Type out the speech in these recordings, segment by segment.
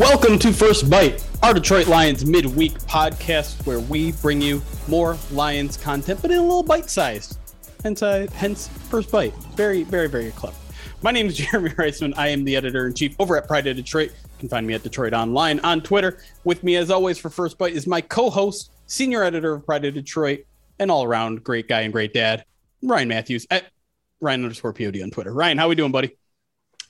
Welcome to First Bite, our Detroit Lions midweek podcast where we bring you more Lions content, but in a little bite sized. Hence, uh, hence First Bite. Very, very, very clever. My name is Jeremy Reisman. I am the editor in chief over at Pride of Detroit. You can find me at DetroitOnLion on Twitter. With me, as always, for First Bite is my co host, senior editor of Pride of Detroit, and all around great guy and great dad, Ryan Matthews at Ryan underscore POD on Twitter. Ryan, how are we doing, buddy?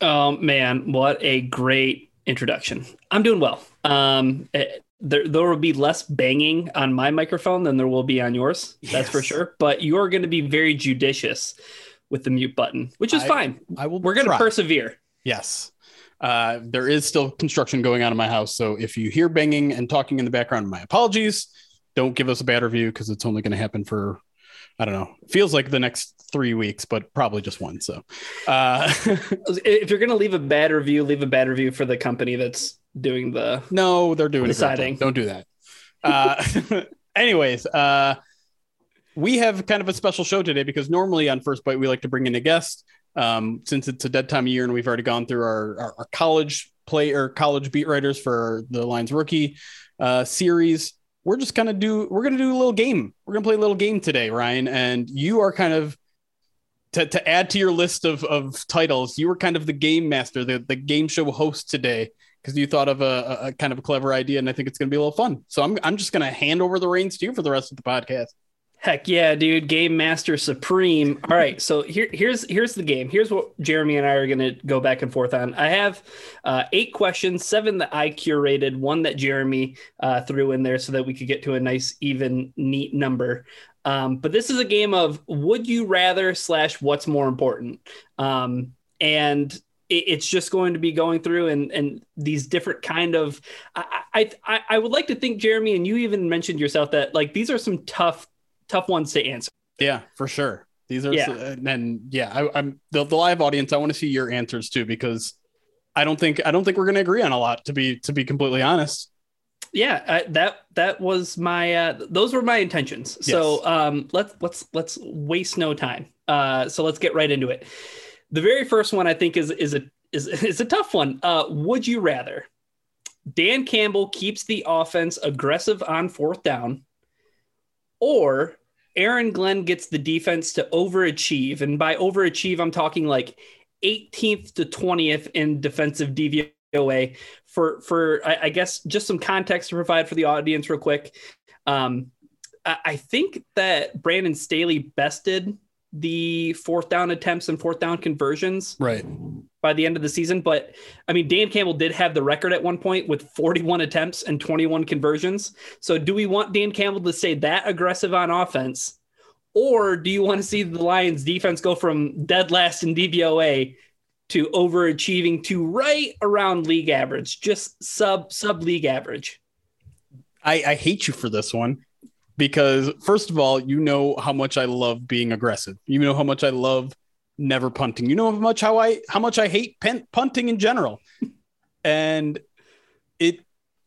Oh, man, what a great introduction. I'm doing well. Um, it, eh, there, there will be less banging on my microphone than there will be on yours. That's yes. for sure. But you are going to be very judicious with the mute button, which is I, fine. I will. We're going to persevere. Yes. Uh, there is still construction going on in my house, so if you hear banging and talking in the background, my apologies. Don't give us a bad review because it's only going to happen for I don't know. Feels like the next three weeks, but probably just one. So, uh, if you're going to leave a bad review, leave a bad review for the company that's doing the. No, they're doing deciding. Don't do that. Uh, anyways, uh, we have kind of a special show today because normally on First Bite we like to bring in a guest. Um, since it's a dead time of year and we've already gone through our, our, our college play or college beat writers for the Lions rookie uh, series we're just gonna do we're gonna do a little game. We're gonna play a little game today, Ryan. And you are kind of to, to add to your list of, of titles, you were kind of the game master, the, the game show host today, because you thought of a, a, kind of a clever idea, and I think it's gonna be a little fun. So I'm I'm just gonna hand over the reins to you for the rest of the podcast. Heck yeah, dude! Game Master Supreme. All right, so here, here's here's the game. Here's what Jeremy and I are gonna go back and forth on. I have uh, eight questions, seven that I curated, one that Jeremy uh, threw in there so that we could get to a nice, even, neat number. Um, but this is a game of would you rather slash what's more important, um, and it, it's just going to be going through and and these different kind of. I, I I would like to think Jeremy and you even mentioned yourself that like these are some tough tough ones to answer. Yeah, for sure. These are, yeah. and yeah, I, am the, the live audience. I want to see your answers too because I don't think I don't think we're going to agree on a lot. To be to be completely honest. Yeah, I, that that was my uh, those were my intentions. Yes. So um, let's let's let's waste no time. Uh, so let's get right into it. The very first one I think is is a is is a tough one. Uh, would you rather Dan Campbell keeps the offense aggressive on fourth down, or Aaron Glenn gets the defense to overachieve. And by overachieve, I'm talking like 18th to 20th in defensive DVOA. For, for I, I guess, just some context to provide for the audience, real quick. Um, I, I think that Brandon Staley bested the fourth down attempts and fourth down conversions. Right. By the end of the season. But I mean, Dan Campbell did have the record at one point with 41 attempts and 21 conversions. So do we want Dan Campbell to stay that aggressive on offense? Or do you want to see the Lions defense go from dead last in DVOA to overachieving to right around league average, just sub sub league average? I, I hate you for this one because first of all, you know how much I love being aggressive. You know how much I love never punting. You know how much how I how much I hate pen, punting in general. and it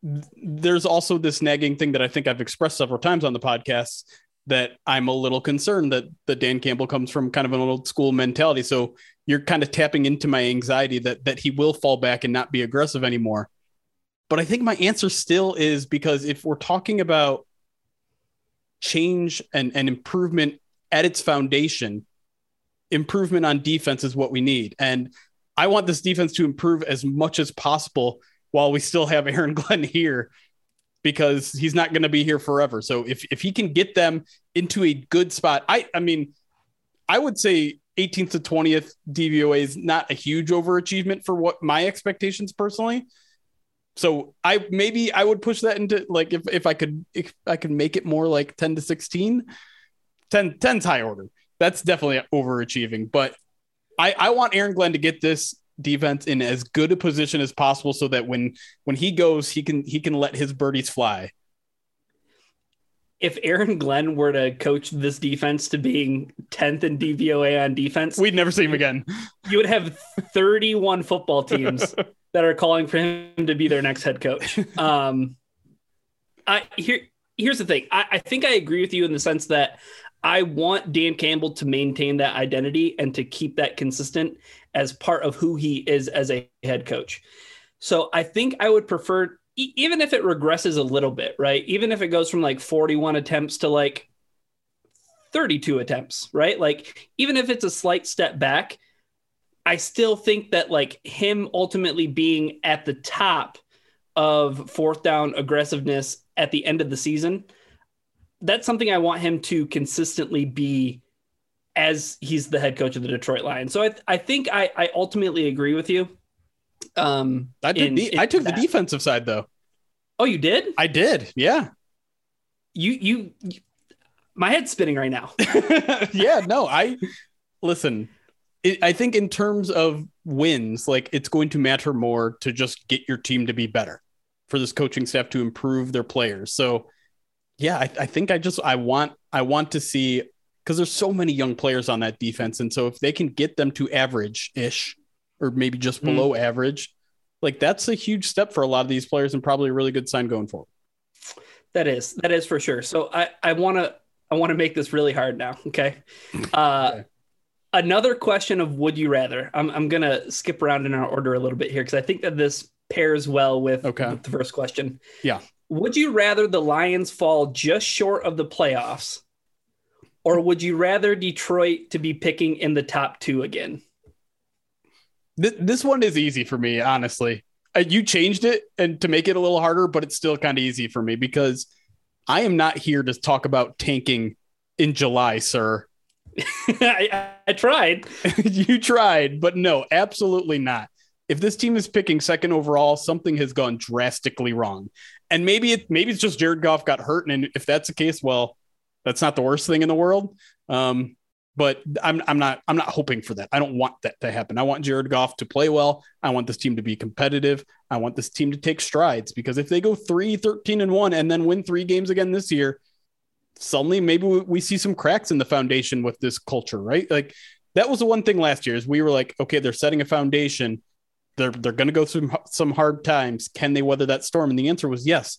there's also this nagging thing that I think I've expressed several times on the podcast that I'm a little concerned that that Dan Campbell comes from kind of an old school mentality. So you're kind of tapping into my anxiety that that he will fall back and not be aggressive anymore. But I think my answer still is because if we're talking about change and, and improvement at its foundation, improvement on defense is what we need. And I want this defense to improve as much as possible while we still have Aaron Glenn here because he's not going to be here forever. So if if he can get them into a good spot, I I mean, I would say 18th to 20th DVOA is not a huge overachievement for what my expectations personally. So I maybe I would push that into like if if I could if I could make it more like 10 to 16. 10 10's high order. That's definitely overachieving, but I I want Aaron Glenn to get this defense in as good a position as possible so that when when he goes he can he can let his birdies fly if Aaron Glenn were to coach this defense to being 10th in DVOA on defense, we'd never see him again. You would have 31 football teams that are calling for him to be their next head coach. Um, I here here's the thing. I, I think I agree with you in the sense that I want Dan Campbell to maintain that identity and to keep that consistent as part of who he is as a head coach. So I think I would prefer even if it regresses a little bit, right? Even if it goes from like 41 attempts to like 32 attempts, right? Like even if it's a slight step back, I still think that like him ultimately being at the top of fourth down aggressiveness at the end of the season, that's something I want him to consistently be as he's the head coach of the Detroit Lions. So I, I think I, I ultimately agree with you. Um, I took, in, the, in I took the defensive side though. Oh, you did? I did. Yeah. You, you, you my head's spinning right now. yeah, no, I listen. It, I think in terms of wins, like it's going to matter more to just get your team to be better for this coaching staff to improve their players. So, yeah, I, I think I just I want I want to see because there's so many young players on that defense, and so if they can get them to average ish or maybe just hmm. below mm. average, like that's a huge step for a lot of these players and probably a really good sign going forward. That is, that is for sure. So I, I want to, I want to make this really hard now. Okay. Uh, okay. Another question of would you rather? I'm, I'm going to skip around in our order a little bit here because I think that this pairs well with, okay. with the first question. Yeah. Would you rather the Lions fall just short of the playoffs or would you rather Detroit to be picking in the top two again? This one is easy for me, honestly. Uh, you changed it and to make it a little harder, but it's still kind of easy for me because I am not here to talk about tanking in July, sir. I, I tried. you tried, but no, absolutely not. If this team is picking second overall, something has gone drastically wrong. And maybe it maybe it's just Jared Goff got hurt. And if that's the case, well, that's not the worst thing in the world. Um, but I'm I'm not I'm not hoping for that. I don't want that to happen. I want Jared Goff to play well. I want this team to be competitive. I want this team to take strides because if they go 3 13 and 1 and then win 3 games again this year, suddenly maybe we, we see some cracks in the foundation with this culture, right? Like that was the one thing last year is we were like, okay, they're setting a foundation. They're they're going to go through some hard times. Can they weather that storm? And the answer was yes.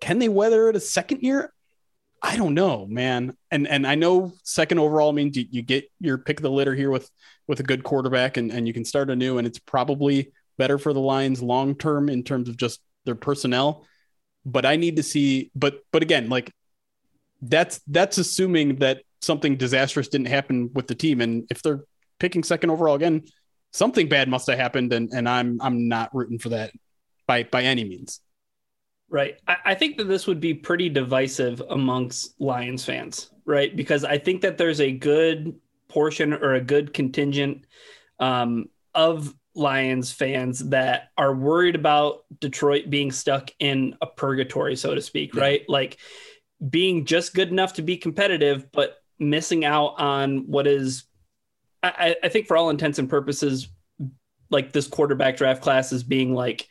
Can they weather it a second year? I don't know, man. And and I know second overall means you, you get your pick of the litter here with with a good quarterback and, and you can start anew and it's probably better for the Lions long term in terms of just their personnel. But I need to see but but again, like that's that's assuming that something disastrous didn't happen with the team. And if they're picking second overall again, something bad must have happened and, and I'm I'm not rooting for that by by any means. Right. I, I, think that this would be pretty divisive amongst Lions fans, right? Because I think that there's a good portion or a good contingent um, of Lions fans that are worried about Detroit being stuck in a purgatory, so to speak, yeah. right? Like being just good enough to be competitive, but missing out on what is, I, I think, for all intents and purposes, like this quarterback draft class is being like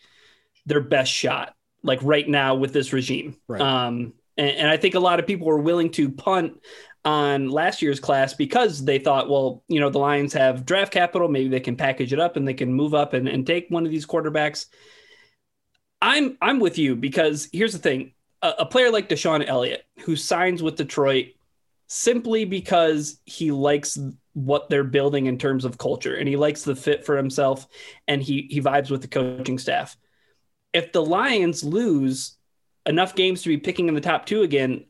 their best shot like right now with this regime. Right. Um, and, and I think a lot of people were willing to punt on last year's class because they thought, well, you know, the Lions have draft capital. Maybe they can package it up and they can move up and, and take one of these quarterbacks. I'm I'm with you because here's the thing: a, a player like DeShon Elliott, who signs with Detroit simply because he likes what they're building in terms of culture and he likes the fit for himself and he he vibes with the coaching staff if the Lions lose enough games to be picking in the top two again,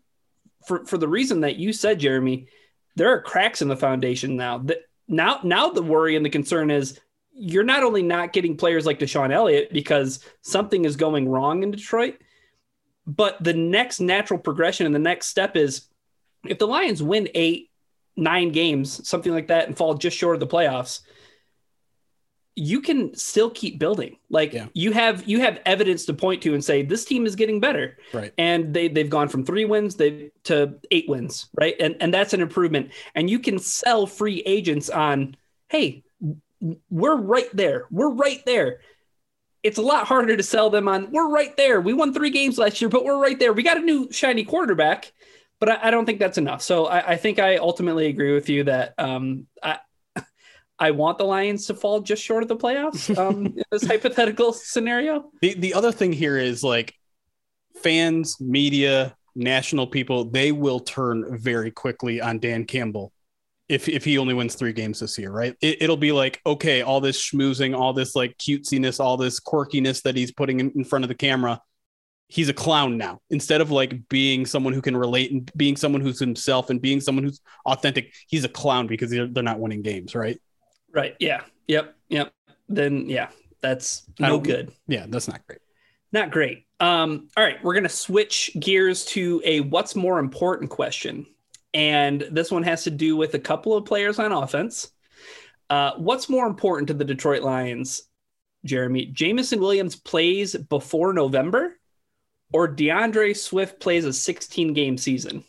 for, for the reason that you said, Jeremy, there are cracks in the foundation now. That now now the worry and the concern is you're not only not getting players like DeShon Elliott because something is going wrong in Detroit, but the next natural progression and the next step is if the Lions win eight, nine games, something like that, and fall just short of the playoffs, you can still keep building. Like yeah. you have you have evidence to point to and say this team is getting better. Right. And they they've gone from three wins they to eight wins, right? And and that's an improvement. And you can sell free agents on, hey, we're right there. We're right there. It's a lot harder to sell them on. We're right there. We won three games last year, but we're right there. We got a new shiny quarterback, but I, I don't think that's enough. So I, I, think I ultimately agree with you that um, I, I want the Lions to fall just short of the playoffs um, in this hypothetical scenario. The the other thing here is like fans, media, national people, they will turn very quickly on Dan Campbell if if he only wins three games this year, right? It, will be like, okay, all this schmoozing, all this like cutesiness, all this quirkiness that he's putting in, in front of the camera. He's a clown now. Instead of like being someone who can relate and being someone who's himself and being someone who's authentic, he's a clown because they're, they're not winning games, right? Right. Yeah. Yep. Yep. Then yeah, that's no good. Yeah, that's not great. Not great. Um, all right, we're gonna switch gears to a what's more important question. And this one has to do with a couple of players on offense. Uh, what's more important to the Detroit Lions, Jeremy? Jameson Williams plays before November or DeAndre Swift plays a 16 game season?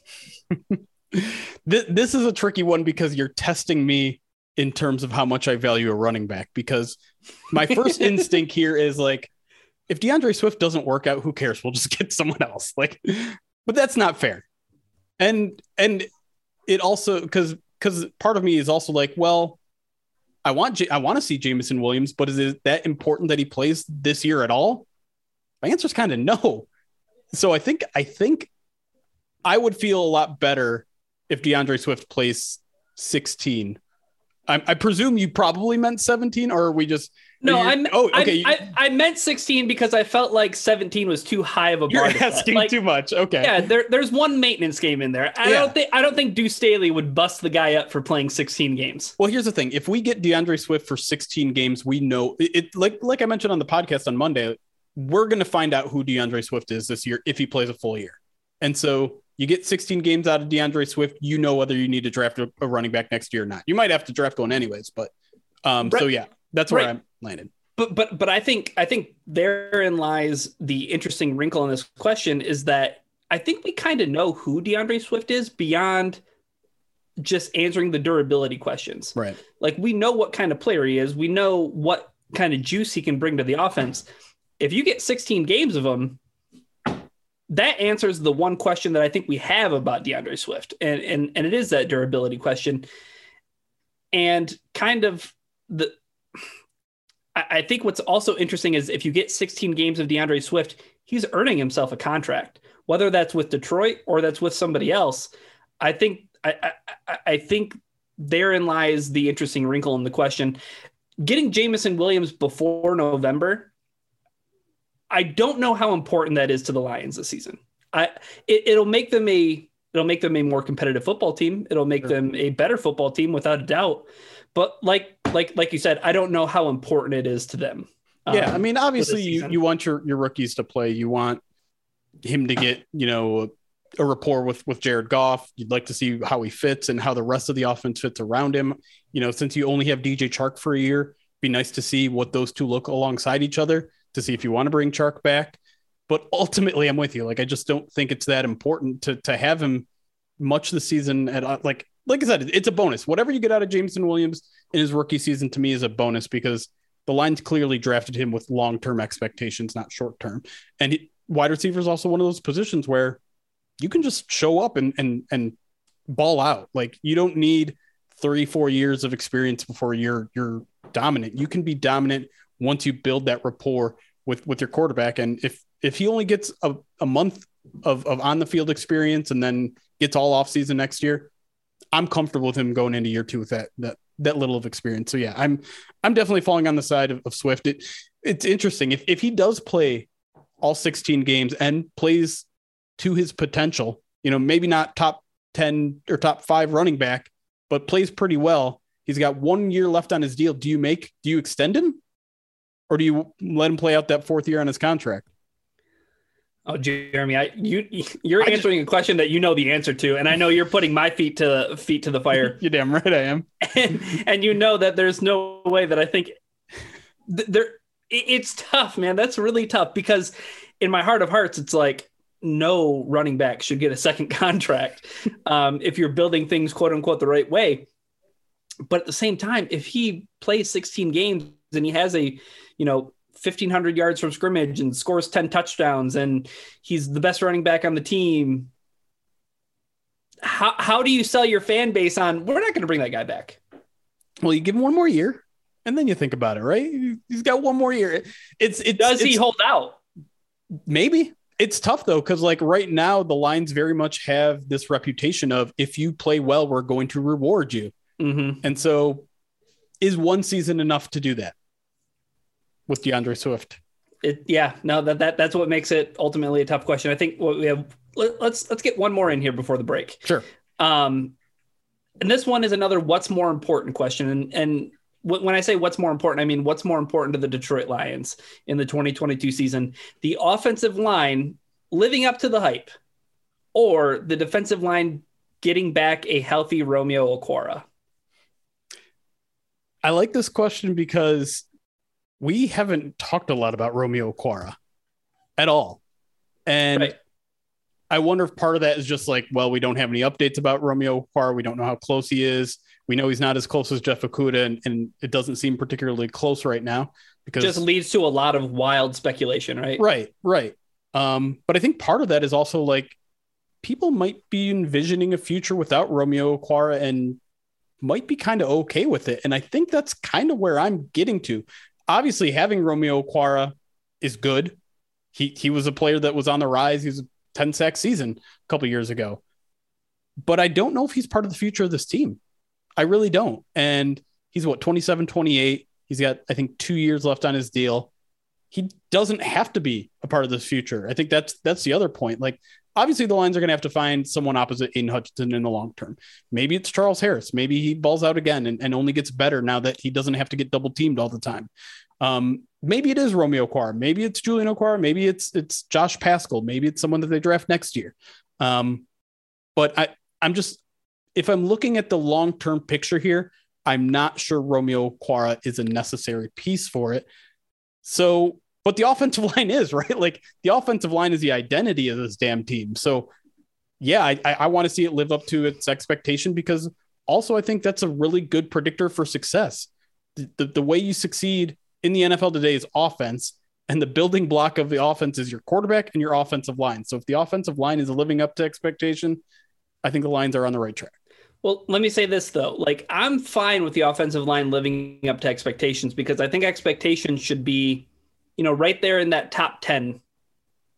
this is a tricky one because you're testing me in terms of how much I value a running back because my first instinct here is like, if DeAndre Swift doesn't work out, who cares? We'll just get someone else. Like, but that's not fair. And and it also because because part of me is also like, well, I want J- I want to see Jameson Williams, but is it that important that he plays this year at all? My answer is kind of no. So I think I think I would feel a lot better if DeAndre Swift plays 16 I, I, presume you probably meant 17, or are we just? No, I'm. Oh, okay. I, I, I, meant 16 because I felt like 17 was too high of a bar. You're asking like, too much. Okay. Yeah, there, there's one maintenance game in there. I yeah. don't think I don't think Deuce Staley would bust the guy up for playing 16 games. Well, here's the thing: if we get DeAndre Swift for 16 games, we know it. it like like I mentioned on the podcast on Monday, we're going to find out who DeAndre Swift is this year if he plays a full year, and so you get 16 games out of DeAndre Swift, you know whether you need to draft a, a running back next year or not. You might have to draft one anyways, but um, right. so yeah, that's where right. I'm landed. But but but I think I think therein lies the interesting wrinkle in this question is that I think we kind of know who DeAndre Swift is beyond just answering the durability questions. Right. Like we know what kind of player he is. We know what kind of juice he can bring to the offense. If you get 16 games of him, that answers the one question that I think we have about DeAndre Swift, and and and it is that durability question, and kind of the. I think what's also interesting is if you get 16 games of DeAndre Swift, he's earning himself a contract, whether that's with Detroit or that's with somebody else. I think I, I, I think therein lies the interesting wrinkle in the question. Getting Jameson Williams before November I don't know how important that is to the Lions this season. I it, will make them a it'll make them a more competitive football team. It'll make sure. them a better football team without a doubt. But like like like you said, I don't know how important it is to them. Yeah, um, I mean, obviously you, you want your your rookies to play. You want him to get you know a rapport with with Jared Goff. You'd like to see how he fits and how the rest of the offense fits around him. You know, since you only have DJ Chark for a year, it'd be nice to see what those two look alongside each other to see if you want to bring Chark back. But ultimately, I'm with you. Like, I just don't think it's that important to to have him much the season at uh, like like I said, it's a bonus. Whatever you get out of Jameson Williams in his rookie season to me is a bonus because the Lions clearly drafted him with long term expectations, not short term. And he, wide receiver is also one of those positions where you can just show up and and and ball out. Like you don't need three four years of experience before you're you're dominant. You can be dominant once you build that rapport with with your quarterback. And if if he only gets a, a month of, of on the field experience and then gets all off season next year, I'm comfortable with him going into year two with that that that little of experience. So yeah, I'm I'm definitely falling on the side of, of Swift. It it's interesting if if he does play all 16 games and plays to his potential, you know, maybe not top 10 or top five running back, but plays pretty well He's got one year left on his deal. Do you make, do you extend him or do you let him play out that fourth year on his contract? Oh, Jeremy, I you you're I answering just, a question that you know the answer to, and I know you're putting my feet to feet to the fire. you're damn right I am. And, and you know that there's no way that I think th- there. It's tough, man. That's really tough because in my heart of hearts, it's like no running back should get a second contract um, if you're building things quote unquote the right way. But at the same time, if he plays 16 games and he has a you know 1500 yards from scrimmage and scores 10 touchdowns and he's the best running back on the team. How, how do you sell your fan base on we're not going to bring that guy back? Well you give him one more year and then you think about it right? He's got one more year. It's it does it's, he hold out? Maybe. It's tough though because like right now the lines very much have this reputation of if you play well we're going to reward you. Mm-hmm. and so is one season enough to do that with DeAndre Swift? It, yeah, no, that, that that's what makes it ultimately a tough question. I think what we have let, let's let's get one more in here before the break. Sure. Um, and this one is another what's more important question. And and when I say what's more important, I mean what's more important to the Detroit Lions in the 2022 season: the offensive line living up to the hype, or the defensive line getting back a healthy Romeo Okwara. I like this question because we haven't talked a lot about Romeo Okwara at all. And right. I wonder if part of that is just like, well, we don't have any updates about Romeo Okwara. We don't know how close he is. We know he's not as close as Jeff Okudah, and, and it doesn't seem particularly close right now because just leads to a lot of wild speculation, right? Right, right. Um, but I think part of that is also like people might be envisioning a future without Romeo Okwara and might be kind of okay with it. And I think that's kind of where I'm getting to obviously having Romeo Okwara is good. He he was a player that was on the rise. He was a 10 sack season a couple years ago. But I don't know if he's part of the future of this team. I really don't. And he's what 27, 28. He's got, I think, two years left on his deal. He doesn't have to be a part of this future. I think that's that's the other point. Like obviously the Lions are going to have to find someone opposite in Hutchinson in the long term. Maybe it's Charles Harris. Maybe he balls out again and, and only gets better now that he doesn't have to get double teamed all the time. Um, maybe it is Romeo Okwara. Maybe it's Julian Okwara. Maybe it's it's Josh Paschal. Maybe it's someone that they draft next year. Um, but I I'm just if I'm looking at the long term picture here, I'm not sure Romeo Okwara is a necessary piece for it. So but the offensive line is right. Like the offensive line is the identity of this damn team. So yeah, I, I want to see it live up to its expectation because also I think that's a really good predictor for success. The, the, the way you succeed in the NFL today is offense, and the building block of the offense is your quarterback and your offensive line. So if the offensive line is living up to expectation, I think the lines are on the right track. Well, let me say this though. Like I'm fine with the offensive line living up to expectations because I think expectations should be you know, right there in that top 10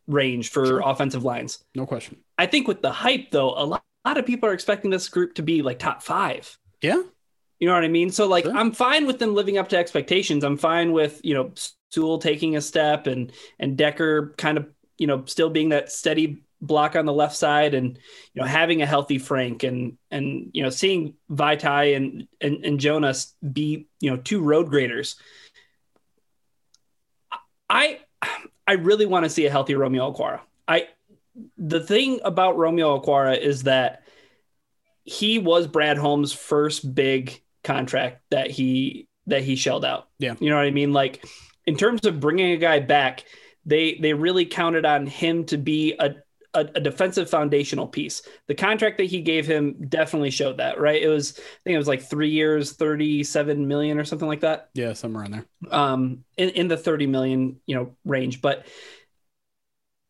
range for sure. offensive lines. No question. I think with the hype, though, a lot, a lot of people are expecting this group to be like top five. Yeah. You know what I mean? So, like, sure. I'm fine with them living up to expectations. I'm fine with, you know, Sewell taking a step and, and Decker kind of, you know, still being that steady block on the left side and you know having a healthy Frank and and you know seeing Vaitai and and, and Jonas be you know two road graders I I really want to see a healthy Romeo Okwara. I the thing about Romeo Okwara is that he was Brad Holmes' first big contract that he that he shelled out. Yeah, you know what I mean. Like in terms of bringing a guy back, they they really counted on him to be a a, a, defensive foundational piece. The contract that he gave him definitely showed that, right? It was, I think it was like three years, 37 million or something like that. Yeah, somewhere in there. Um, in, in the 30 million, you know, range. But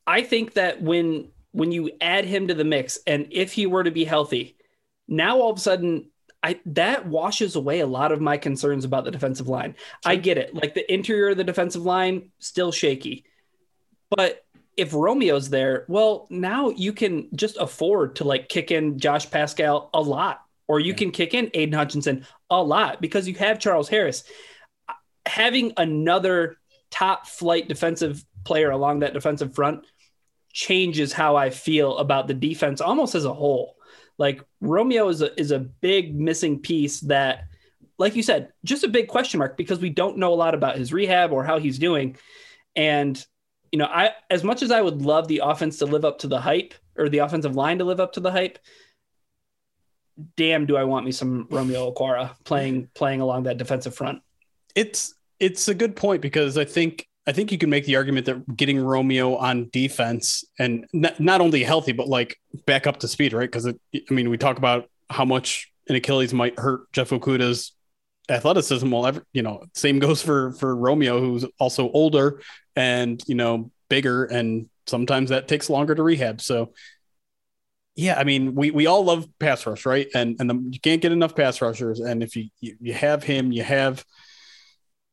I think that when when you add him to the mix, and if he were to be healthy, now all of a sudden I that washes away a lot of my concerns about the defensive line. I get it. Like the interior of the defensive line still shaky. But if Romeo's there, well, now you can just afford to like kick in Josh Paschal a lot, or you yeah. can kick in Aidan Hutchinson a lot because you have Charles Harris. Having another top flight defensive player along that defensive front changes how I feel about the defense almost as a whole. Like Romeo is a is a big missing piece that like you said, just a big question mark because we don't know a lot about his rehab or how he's doing. And you know, I as much as I would love the offense to live up to the hype or the offensive line to live up to the hype, damn, do I want me some Romeo Okwara playing playing along that defensive front? It's it's a good point because I think I think you can make the argument that getting Romeo on defense and not, not only healthy but like back up to speed, right? Because I mean, we talk about how much an Achilles might hurt Jeff Okudah's athleticism. Well, ever, you know, same goes for for Romeo, who's also older and you know bigger, and sometimes that takes longer to rehab. So, yeah, I mean, we we all love pass rush, right? And and the, you can't get enough pass rushers. And if you you, you have him, you have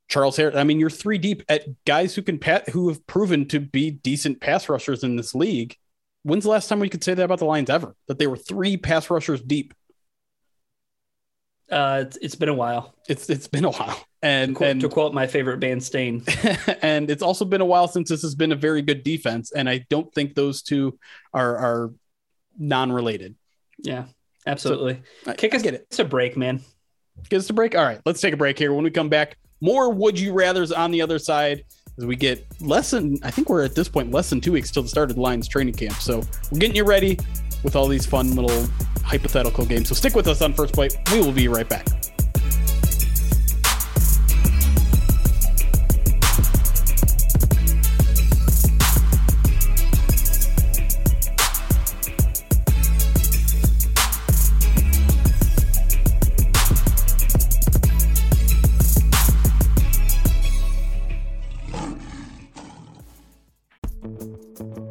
Charles Harris. I mean, you're three deep at guys who can pat who have proven to be decent pass rushers in this league. When's the last time we could say that about the Lions ever? That they were three pass rushers deep uh, it's, it's been a while. It's it's been a while, and to quote, and to quote my favorite band, Staind. and it's also been a while since this has been a very good defense, and I don't think those two are are non-related. Yeah, absolutely. So, Kick I, us get it. It's a break, man. Get us a break. All right, let's take a break here. When we come back, more would you rather's on the other side as we get less than I think we're at this point less than two weeks till the start of the Lions training camp. So we're getting you ready with all these fun little hypothetical games. So stick with us on First Bite. We will be right back.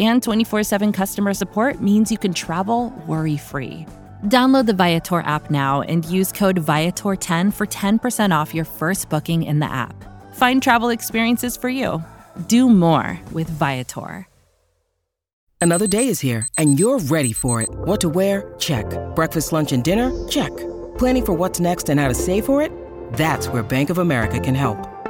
and 24 7 customer support means you can travel worry free. Download the Viator app now and use code Viator10 for 10% off your first booking in the app. Find travel experiences for you. Do more with Viator. Another day is here and you're ready for it. What to wear? Check. Breakfast, lunch, and dinner? Check. Planning for what's next and how to save for it? That's where Bank of America can help.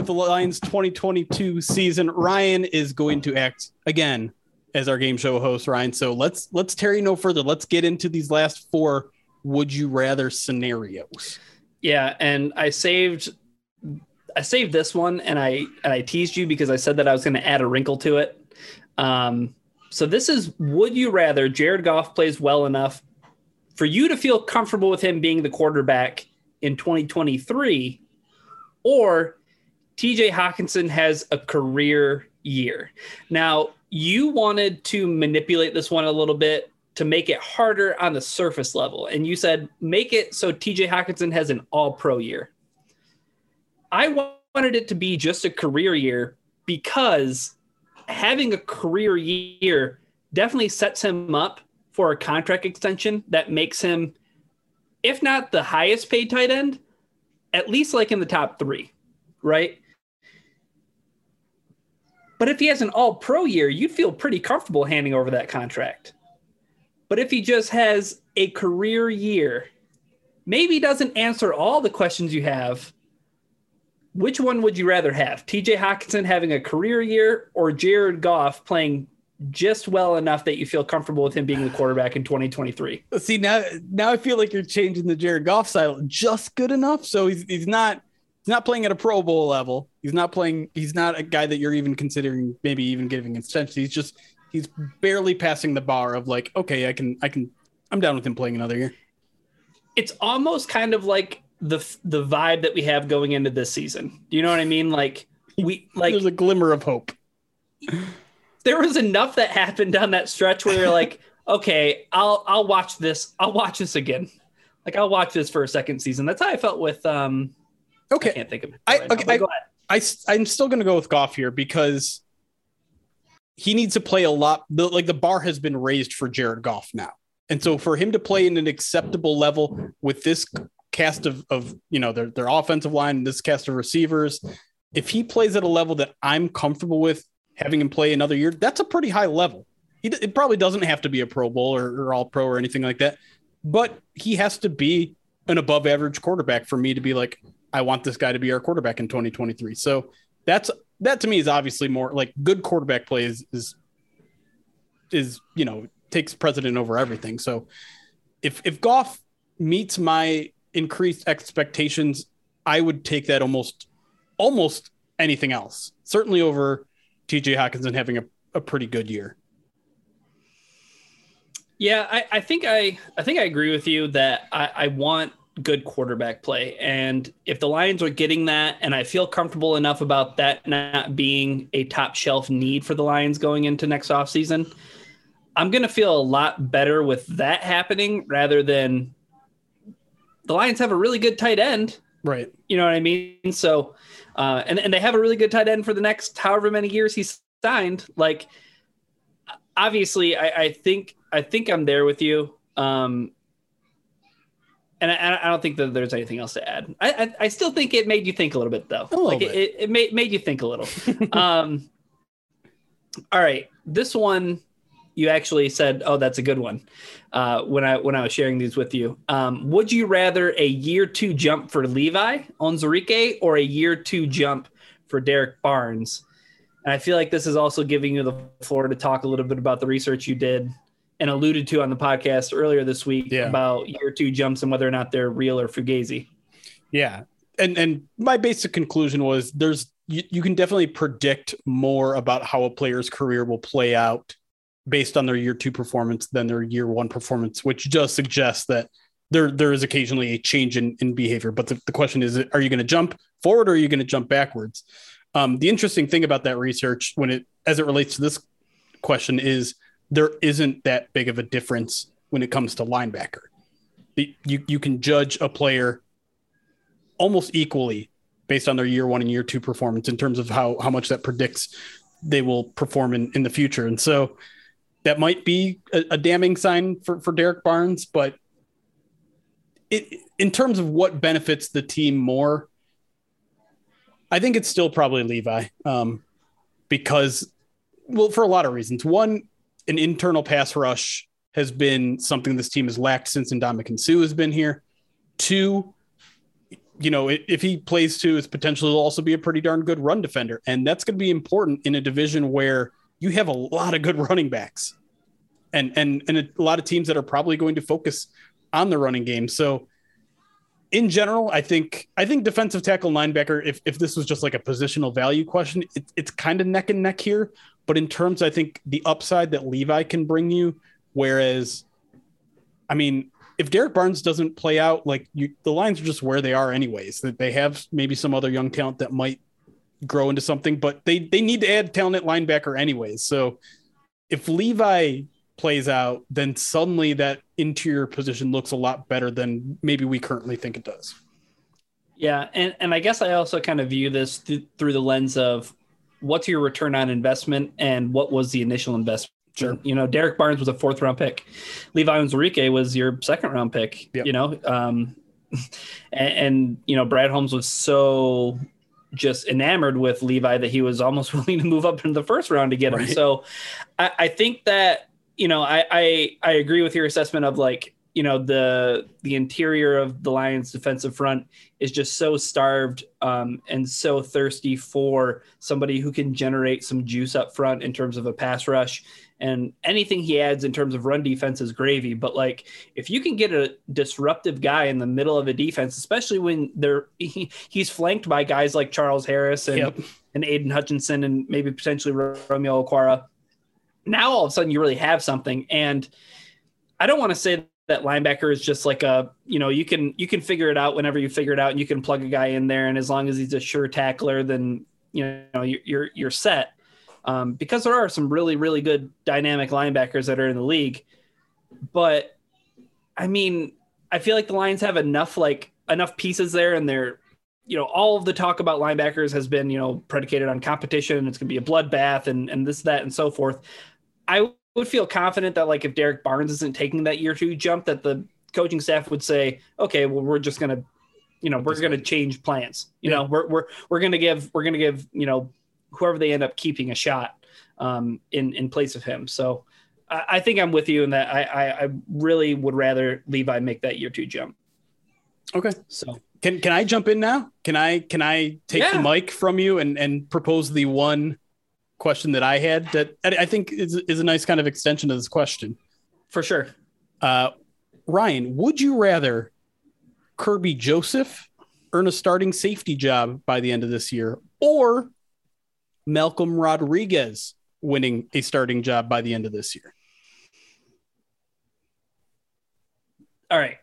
with the Lions 2022 season. Ryan is going to act again as our game show host, Ryan. So let's let's tarry no further. Let's get into these last four would you rather scenarios. Yeah, and I saved I saved this one and I and I teased you because I said that I was going to add a wrinkle to it. Um, so this is would you rather Jared Goff plays well enough for you to feel comfortable with him being the quarterback in 2023 or TJ Hockenson has a career year. Now, you wanted to manipulate this one a little bit to make it harder on the surface level. And you said, make it so TJ Hockenson has an all pro year. I wanted it to be just a career year because having a career year definitely sets him up for a contract extension that makes him, if not the highest paid tight end, at least like in the top three, right? But if he has an all pro year, you'd feel pretty comfortable handing over that contract. But if he just has a career year, maybe doesn't answer all the questions you have, which one would you rather have? TJ Hockenson having a career year or Jared Goff playing just well enough that you feel comfortable with him being the quarterback in 2023. See now, now I feel like you're changing the Jared Goff style just good enough. So he's he's not he's not playing at a Pro Bowl level. He's not playing. He's not a guy that you're even considering maybe even giving extension. He's just he's barely passing the bar of like, okay, I can I can I'm down with him playing another year. It's almost kind of like the the vibe that we have going into this season. Do you know what I mean? Like we like there's a glimmer of hope. there was enough that happened down that stretch where you're like, okay, I'll I'll watch this. I'll watch this again. Like I'll watch this for a second season. That's how I felt with um Okay. I can't think of it. I, right okay, now, I, I, I'm still going to go with Goff here because he needs to play a lot. The, like the bar has been raised for Jared Goff now. And so for him to play in an acceptable level with this cast of, of you know, their, their offensive line, and this cast of receivers, if he plays at a level that I'm comfortable with having him play another year, that's a pretty high level. He, it probably doesn't have to be a Pro Bowl or, or All Pro or anything like that, but he has to be an above average quarterback for me to be like, I want this guy to be our quarterback in 2023. So that's that to me is obviously more like good quarterback play is is, is you know takes precedent over everything. So if if Goff meets my increased expectations, I would take that almost almost anything else. Certainly over TJ Hockenson having a, a pretty good year. Yeah, I, I think I I think I agree with you that I, I want good quarterback play. And if the Lions are getting that, and I feel comfortable enough about that not being a top shelf need for the Lions going into next offseason, I'm going to feel a lot better with that happening rather than the Lions have a really good tight end. Right. You know what I mean? So, uh, and, and they have a really good tight end for the next however many years he's signed. Like, obviously, I, I think I think I'm there with you. Um, and I, I, don't think that there's anything else to add. I, I, I, still think it made you think a little bit though. Little like bit. It, it made made you think a little. um, all right, this one you actually said, "Oh, that's a good one." Uh, when I when I was sharing these with you, um, would you rather a year two jump for Levi Onwuzurike or a year two jump for Derrick Barnes? And I feel like this is also giving you the floor to talk a little bit about the research you did and alluded to on the podcast earlier this week Yeah. about year two jumps and whether or not they're real or fugazi. Yeah. And and my basic conclusion was there's you, you can definitely predict more about how a player's career will play out based on their year two performance than their year one performance, which just suggests that there there is occasionally a change in, in behavior. But the, the question is, are you going to jump forward or are you going to jump backwards? Um, the interesting thing about that research, when it as it relates to this question, is there isn't that big of a difference when it comes to linebacker. You you can judge a player almost equally based on their year one and year two performance in terms of how how much that predicts they will perform in, in the future. And so that might be a, a damning sign for, for Derrick Barnes, but it, in terms of what benefits the team more, I think it's still probably Levi um, because, well, for a lot of reasons. One, an internal pass rush has been something this team has lacked since Ndamukong Suh has been here. Two, you know, if he plays to his potential, he'll also be a pretty darn good run defender. And that's going to be important in a division where you have a lot of good running backs and, and, and a lot of teams that are probably going to focus on the running game. So in general, I think, I think defensive tackle linebacker, if, if this was just like a positional value question, it, it's kind of neck and neck here. But in terms, I think the upside that Levi can bring you, whereas, I mean, if Derrick Barnes doesn't play out, like you, the lines are just where they are anyways. That they have maybe some other young talent that might grow into something, but they they need to add talent at linebacker anyways. So if Levi plays out, then suddenly that interior position looks a lot better than maybe we currently think it does. Yeah, and and I guess I also kind of view this th- through the lens of what's your return on investment and what was the initial investment. Sure. You know, Derrick Barnes was a fourth round pick. Levi Onwuzurike was your second round pick. Yep. You know, um, and, and you know Brad Holmes was so just enamored with Levi that he was almost willing to move up in the first round to get him. Right. So I, I think that you know I, I I agree with your assessment of like you know the the interior of the Lions defensive front is just so starved um, and so thirsty for somebody who can generate some juice up front in terms of a pass rush. And anything he adds in terms of run defense is gravy. But like if you can get a disruptive guy in the middle of a defense especially when they're he, he's flanked by guys like Charles Harris and yep. and Aidan Hutchinson and maybe potentially Romeo Okwara now all of a sudden you really have something. And I don't want to say that linebacker is just like a you know you can you can figure it out whenever you figure it out and you can plug a guy in there. And as long as he's a sure tackler then you know you're you're set. Um, because there are some really really good dynamic linebackers that are in the league. But i mean i feel like the lions have enough like enough pieces there and they're you know all of the talk about linebackers has been you know predicated on competition. It's going to be a bloodbath and and this that and so forth. I would feel confident that like if Derrick Barnes isn't taking that year two jump, that the coaching staff would say, okay, well, we're just gonna, you know, we're gonna change plans. You yeah. know, we're we're we're gonna give we're gonna give you know whoever they end up keeping a shot um, in in place of him. So I, I think I'm with you in that. I, I I really would rather Levi make that year two jump. Okay, so can can I jump in now? Can I can I take yeah. the mic from you and and propose the one question that I had that I think is, is a nice kind of extension of this question. For sure. Uh, Ryan, would you rather Kerby Joseph earn a starting safety job by the end of this year or Malcolm Rodriguez winning a starting job by the end of this year? All right.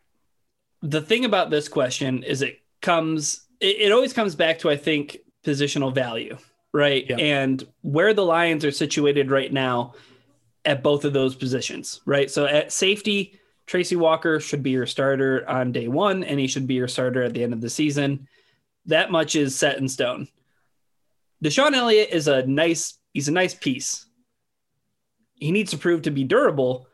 The thing about this question is it comes, it, it always comes back to, I think, positional value right? And where the Lions are situated right now at both of those positions, right? So at safety, Tracy Walker should be your starter on day one, and he should be your starter at the end of the season. That much is set in stone. DeShon Elliott is a nice, he's a nice piece. He needs to prove to be durable,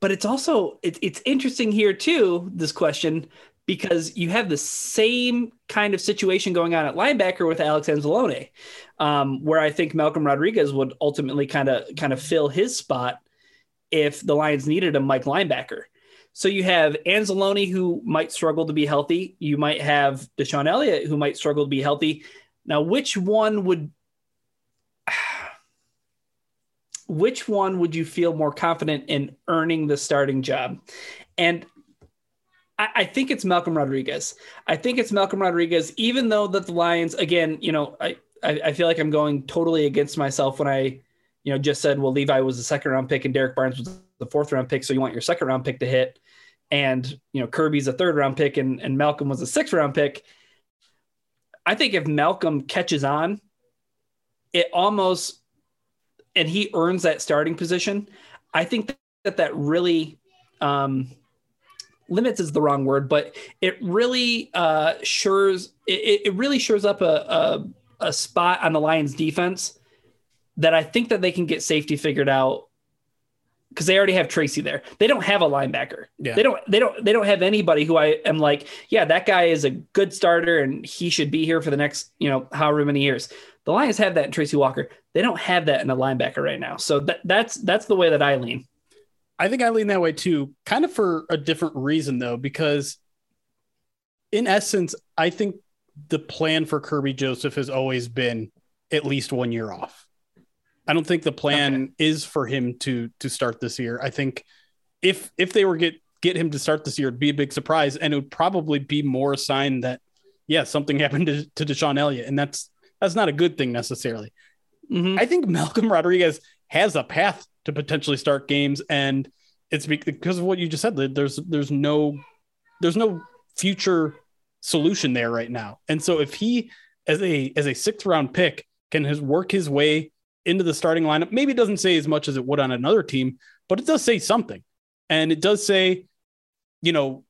but it's also it, it's interesting here too. This question because you have the same kind of situation going on at linebacker with Alex Anzalone, um, where I think Malcolm Rodriguez would ultimately kind of kind of fill his spot if the Lions needed a Mike linebacker. So you have Anzalone who might struggle to be healthy. You might have DeShon Elliott who might struggle to be healthy. Now, which one would which one would you feel more confident in earning the starting job? And I, think it's Malcolm Rodriguez. I think it's Malcolm Rodriguez, even though that the Lions, again, you know, I, I, I feel like I'm going totally against myself when I, you know, just said, well, Levi was the second round pick and Derrick Barnes was the fourth round pick. So you want your second round pick to hit. And, you know, Kerby's a third round pick and, and Malcolm was a sixth round pick. I think if Malcolm catches on, it almost, and he earns that starting position. I think that that really, um, limits is the wrong word, but it really uh, shures it, it really shores up a, a, a spot on the Lions defense that I think that they can get safety figured out because they already have Tracy there. They don't have a linebacker. Yeah. They don't they don't they don't have anybody who I am like, yeah, that guy is a good starter and he should be here for the next, you know, however many years. The Lions have that in Tracy Walker. They don't have that in a linebacker right now. So that, that's that's the way that I lean. I think I lean that way too, kind of for a different reason though, because in essence, I think the plan for Kerby Joseph has always been at least one year off. I don't think the plan okay. is for him to to start this year. I think if if they were get get him to start this year, it'd be a big surprise, and it would probably be more a sign that yeah, something happened to, to DeShon Elliott, and that's that's not a good thing necessarily. Mm-hmm. I think Malcolm Rodriguez has a path to potentially start games, and it's because of what you just said. There's there's no there's no future solution there right now, and so if he as a as a sixth round pick can his work his way into the starting lineup, maybe it doesn't say as much as it would on another team, but it does say something, and it does say, you know,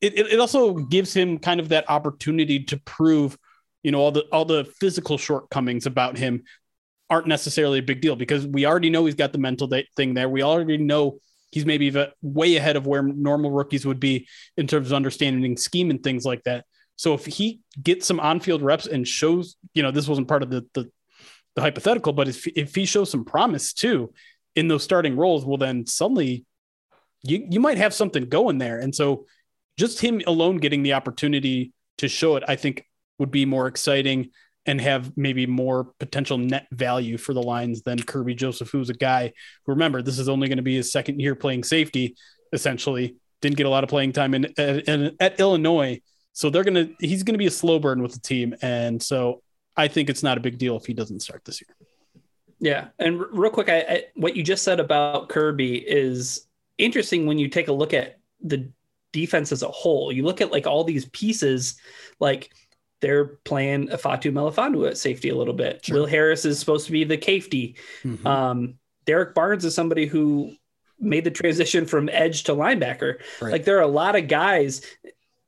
it it also gives him kind of that opportunity to prove you know all the all the physical shortcomings about him aren't necessarily a big deal because we already know he's got the mental thing there. We already know he's maybe way ahead of where normal rookies would be in terms of understanding scheme and things like that. So if he gets some on-field reps and shows, you know, this wasn't part of the the, the hypothetical, but if if he shows some promise too in those starting roles, well then suddenly you you might have something going there. And so just him alone getting the opportunity to show it, I think would be more exciting and have maybe more potential net value for the Lions than Kerby Joseph, who's a guy who remember this is only going to be his second year playing safety, essentially. Didn't get a lot of playing time in, in, at Illinois. So they're gonna he's gonna be a slow burn with the team. And so I think it's not a big deal if he doesn't start this year. Yeah, and r- real quick, I, I, what you just said about Kerby is interesting when you take a look at the defense as a whole. You look at like all these pieces, like they're playing Fatu Melifonwu at safety a little bit. Sure. Will Harris is supposed to be the safety. Mm-hmm. Um, Derrick Barnes is somebody who made the transition from edge to linebacker. Right. Like there are a lot of guys,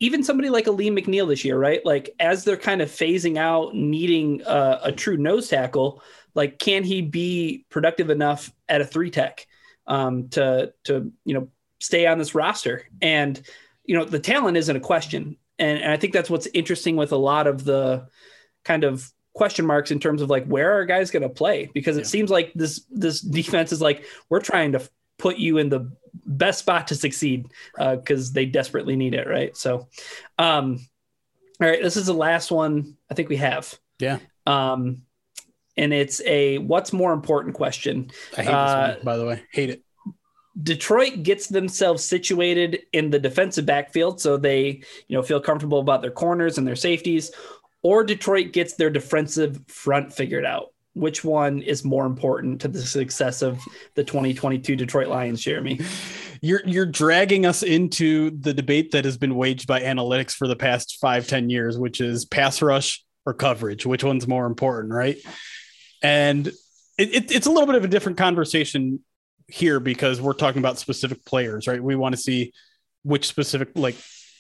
even somebody like Alim McNeill this year, right? Like as they're kind of phasing out needing a, a true nose tackle, like can he be productive enough at a three tech um, to to you know stay on this roster? And you know the talent isn't a question, and, and I think that's what's interesting with a lot of the kind of question marks in terms of like where are guys going to play because it yeah. seems like this this defense is like we're trying to put you in the best spot to succeed because uh, they desperately need it right so um all right this is the last one i think we have yeah um and it's a what's more important question. I hate uh, this one, by the way. Hate it. Detroit gets themselves situated in the defensive backfield so they, you know, feel comfortable about their corners and their safeties, or Detroit gets their defensive front figured out. Which one is more important to the success of the 2022 Detroit Lions, Jeremy? You're you're dragging us into the debate that has been waged by analytics for the past five ten years, which is pass rush or coverage. Which one's more important, right? And it, it, it's a little bit of a different conversation here because we're talking about specific players, right? We want to see which specific, like,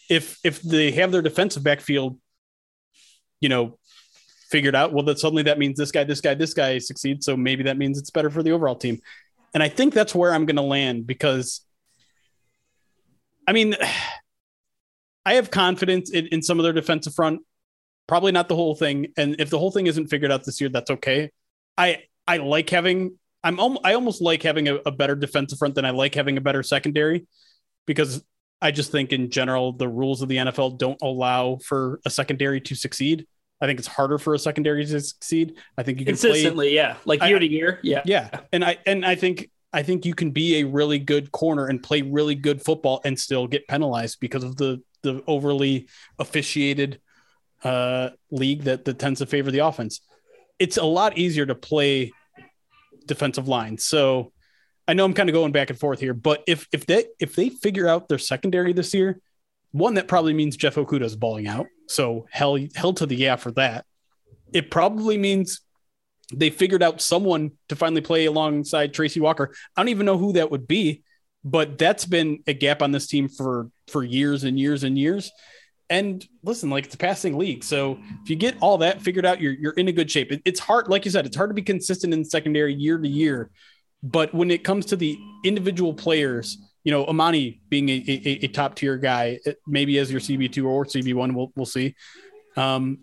if if they have their defensive backfield, you know, figured out, well, that suddenly that means this guy, this guy, this guy succeeds. So maybe that means it's better for the overall team. And I think that's where I'm going to land because, I mean, I have confidence in, in some of their defensive front. Probably not the whole thing. And if the whole thing isn't figured out this year, that's okay. I I like having I'm al- I almost like having a, a better defensive front than I like having a better secondary because I just think in general the rules of the NFL don't allow for a secondary to succeed. I think it's harder for a secondary to succeed. I think you can consistently, play, yeah, like year I, to year, yeah, yeah. And I and I think I think you can be a really good corner and play really good football and still get penalized because of the the overly officiated uh, league that that tends to favor the offense it's a lot easier to play defensive line. So I know I'm kind of going back and forth here, but if if they if they figure out their secondary this year, one that probably means Jeff Okudah is balling out. So hell hell to the yeah for that. It probably means they figured out someone to finally play alongside Tracy Walker. I don't even know who that would be, but that's been a gap on this team for for years and years and years. And listen, like it's a passing league. So if you get all that figured out, you're you're in a good shape. It, it's hard, like you said, it's hard to be consistent in secondary year to year. But when it comes to the individual players, you know, Amani being a, a, a top tier guy, maybe as your CB two or CB one, we'll we'll see. Um,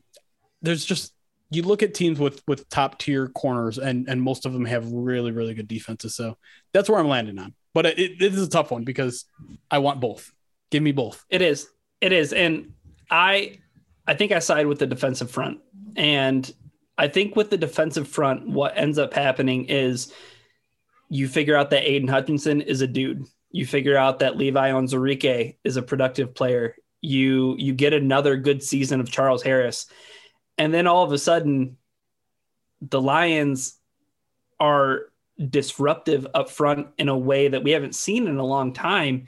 there's just you look at teams with with top tier corners, and and most of them have really really good defenses. So that's where I'm landing on. But it, it is a tough one because I want both. Give me both. It is. It is, and I I think I side with the defensive front. And I think with the defensive front, what ends up happening is you figure out that Aidan Hutchinson is a dude. You figure out that Levi Onwuzurike is a productive player. You you get another good season of Charles Harris. And then all of a sudden, the Lions are disruptive up front in a way that we haven't seen in a long time.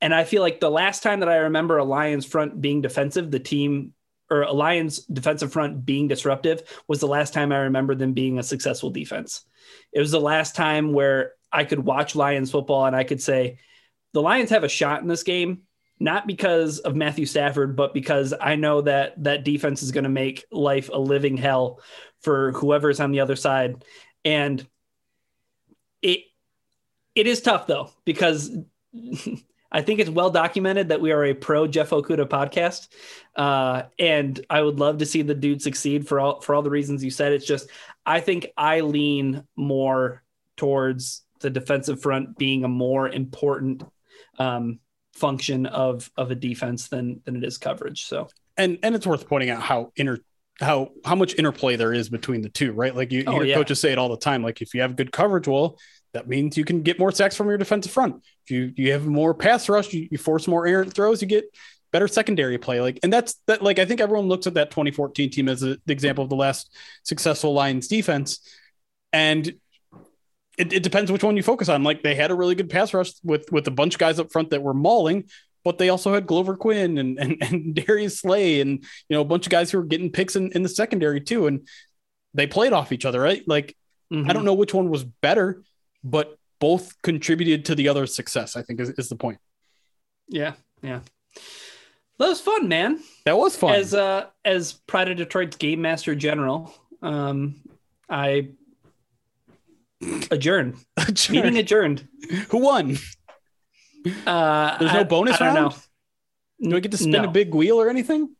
And I feel like the last time that I remember a Lions front being defensive, the team or a Lions defensive front being disruptive was the last time I remember them being a successful defense. It was the last time where I could watch Lions football and I could say, the Lions have a shot in this game, not because of Matthew Stafford, but because I know that that defense is going to make life a living hell for whoever's on the other side. And it it is tough though, because I think it's well documented that we are a pro Jeff Okudah podcast, uh, and I would love to see the dude succeed for all for all the reasons you said. It's just I think I lean more towards the defensive front being a more important um, function of of a defense than than it is coverage. So and and it's worth pointing out how inter how how much interplay there is between the two, right? Like you, oh, yeah. coaches say it all the time. Like if you have good coverage, well, that means you can get more sacks from your defensive front. If you you have more pass rush, you, you force more errant throws, you get better secondary play. Like, and that's that. Like, I think everyone looks at that 2014 team as a, the example of the last successful Lions defense, and it, it depends which one you focus on. Like, they had a really good pass rush with with a bunch of guys up front that were mauling, but they also had Glover Quin and and, and Darius Slay and you know a bunch of guys who were getting picks in, in the secondary too, and they played off each other, right? Like, mm-hmm. I don't know which one was better, but both contributed to the other's success. I think is, is the point. Yeah, yeah. That was fun, man. That was fun. As uh as Pride of Detroit's game master general, um I adjourned. adjourned. Meeting adjourned. Who won? Uh There's no bonus I, I don't round? know. Do I get to spin no. a big wheel or anything?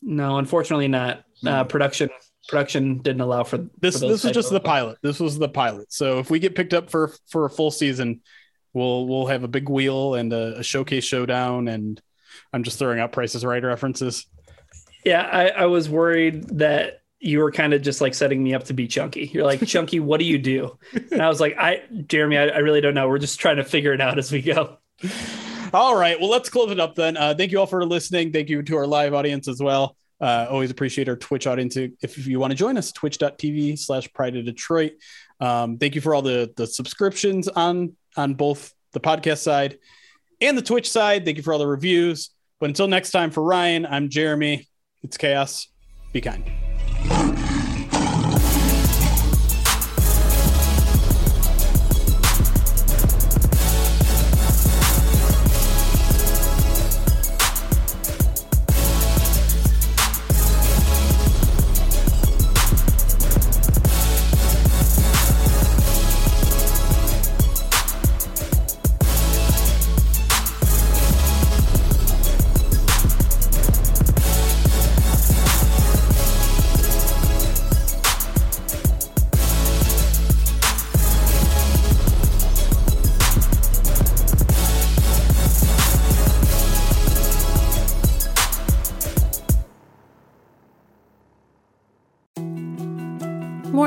No, unfortunately not. Uh, production production didn't allow for this. For this was just the pilot. This was the pilot. So if we get picked up for for a full season, we'll we'll have a big wheel and a, a showcase showdown and I'm just throwing out Prices Right references. Yeah, I, I was worried that you were kind of just like setting me up to be chunky. You're like, Chunky, what do you do? And I was like, I, Jeremy, I, I, really don't know. We're just trying to figure it out as we go. All right. Well, let's close it up then. Uh, thank you all for listening. Thank you to our live audience as well. Uh, always appreciate our Twitch audience. If you want to join us, twitch.tv slash pride of Detroit. Um, thank you for all the, the subscriptions on, on both the podcast side and the Twitch side. Thank you for all the reviews. But until next time, for Ryan, I'm Jeremy. It's chaos. Be kind.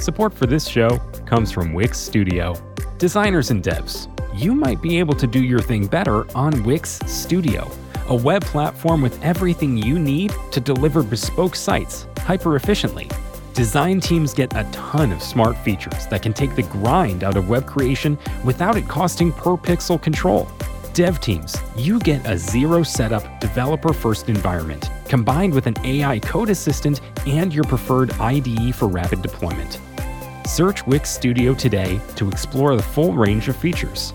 Support for this show comes from Wix Studio. Designers and devs, you might be able to do your thing better on Wix Studio, a web platform with everything you need to deliver bespoke sites hyper efficiently. Design teams get a ton of smart features that can take the grind out of web creation without it costing per pixel control. Dev teams, you get a zero setup, developer first environment combined with an AI code assistant and your preferred IDE for rapid deployment. Search Wix Studio today to explore the full range of features.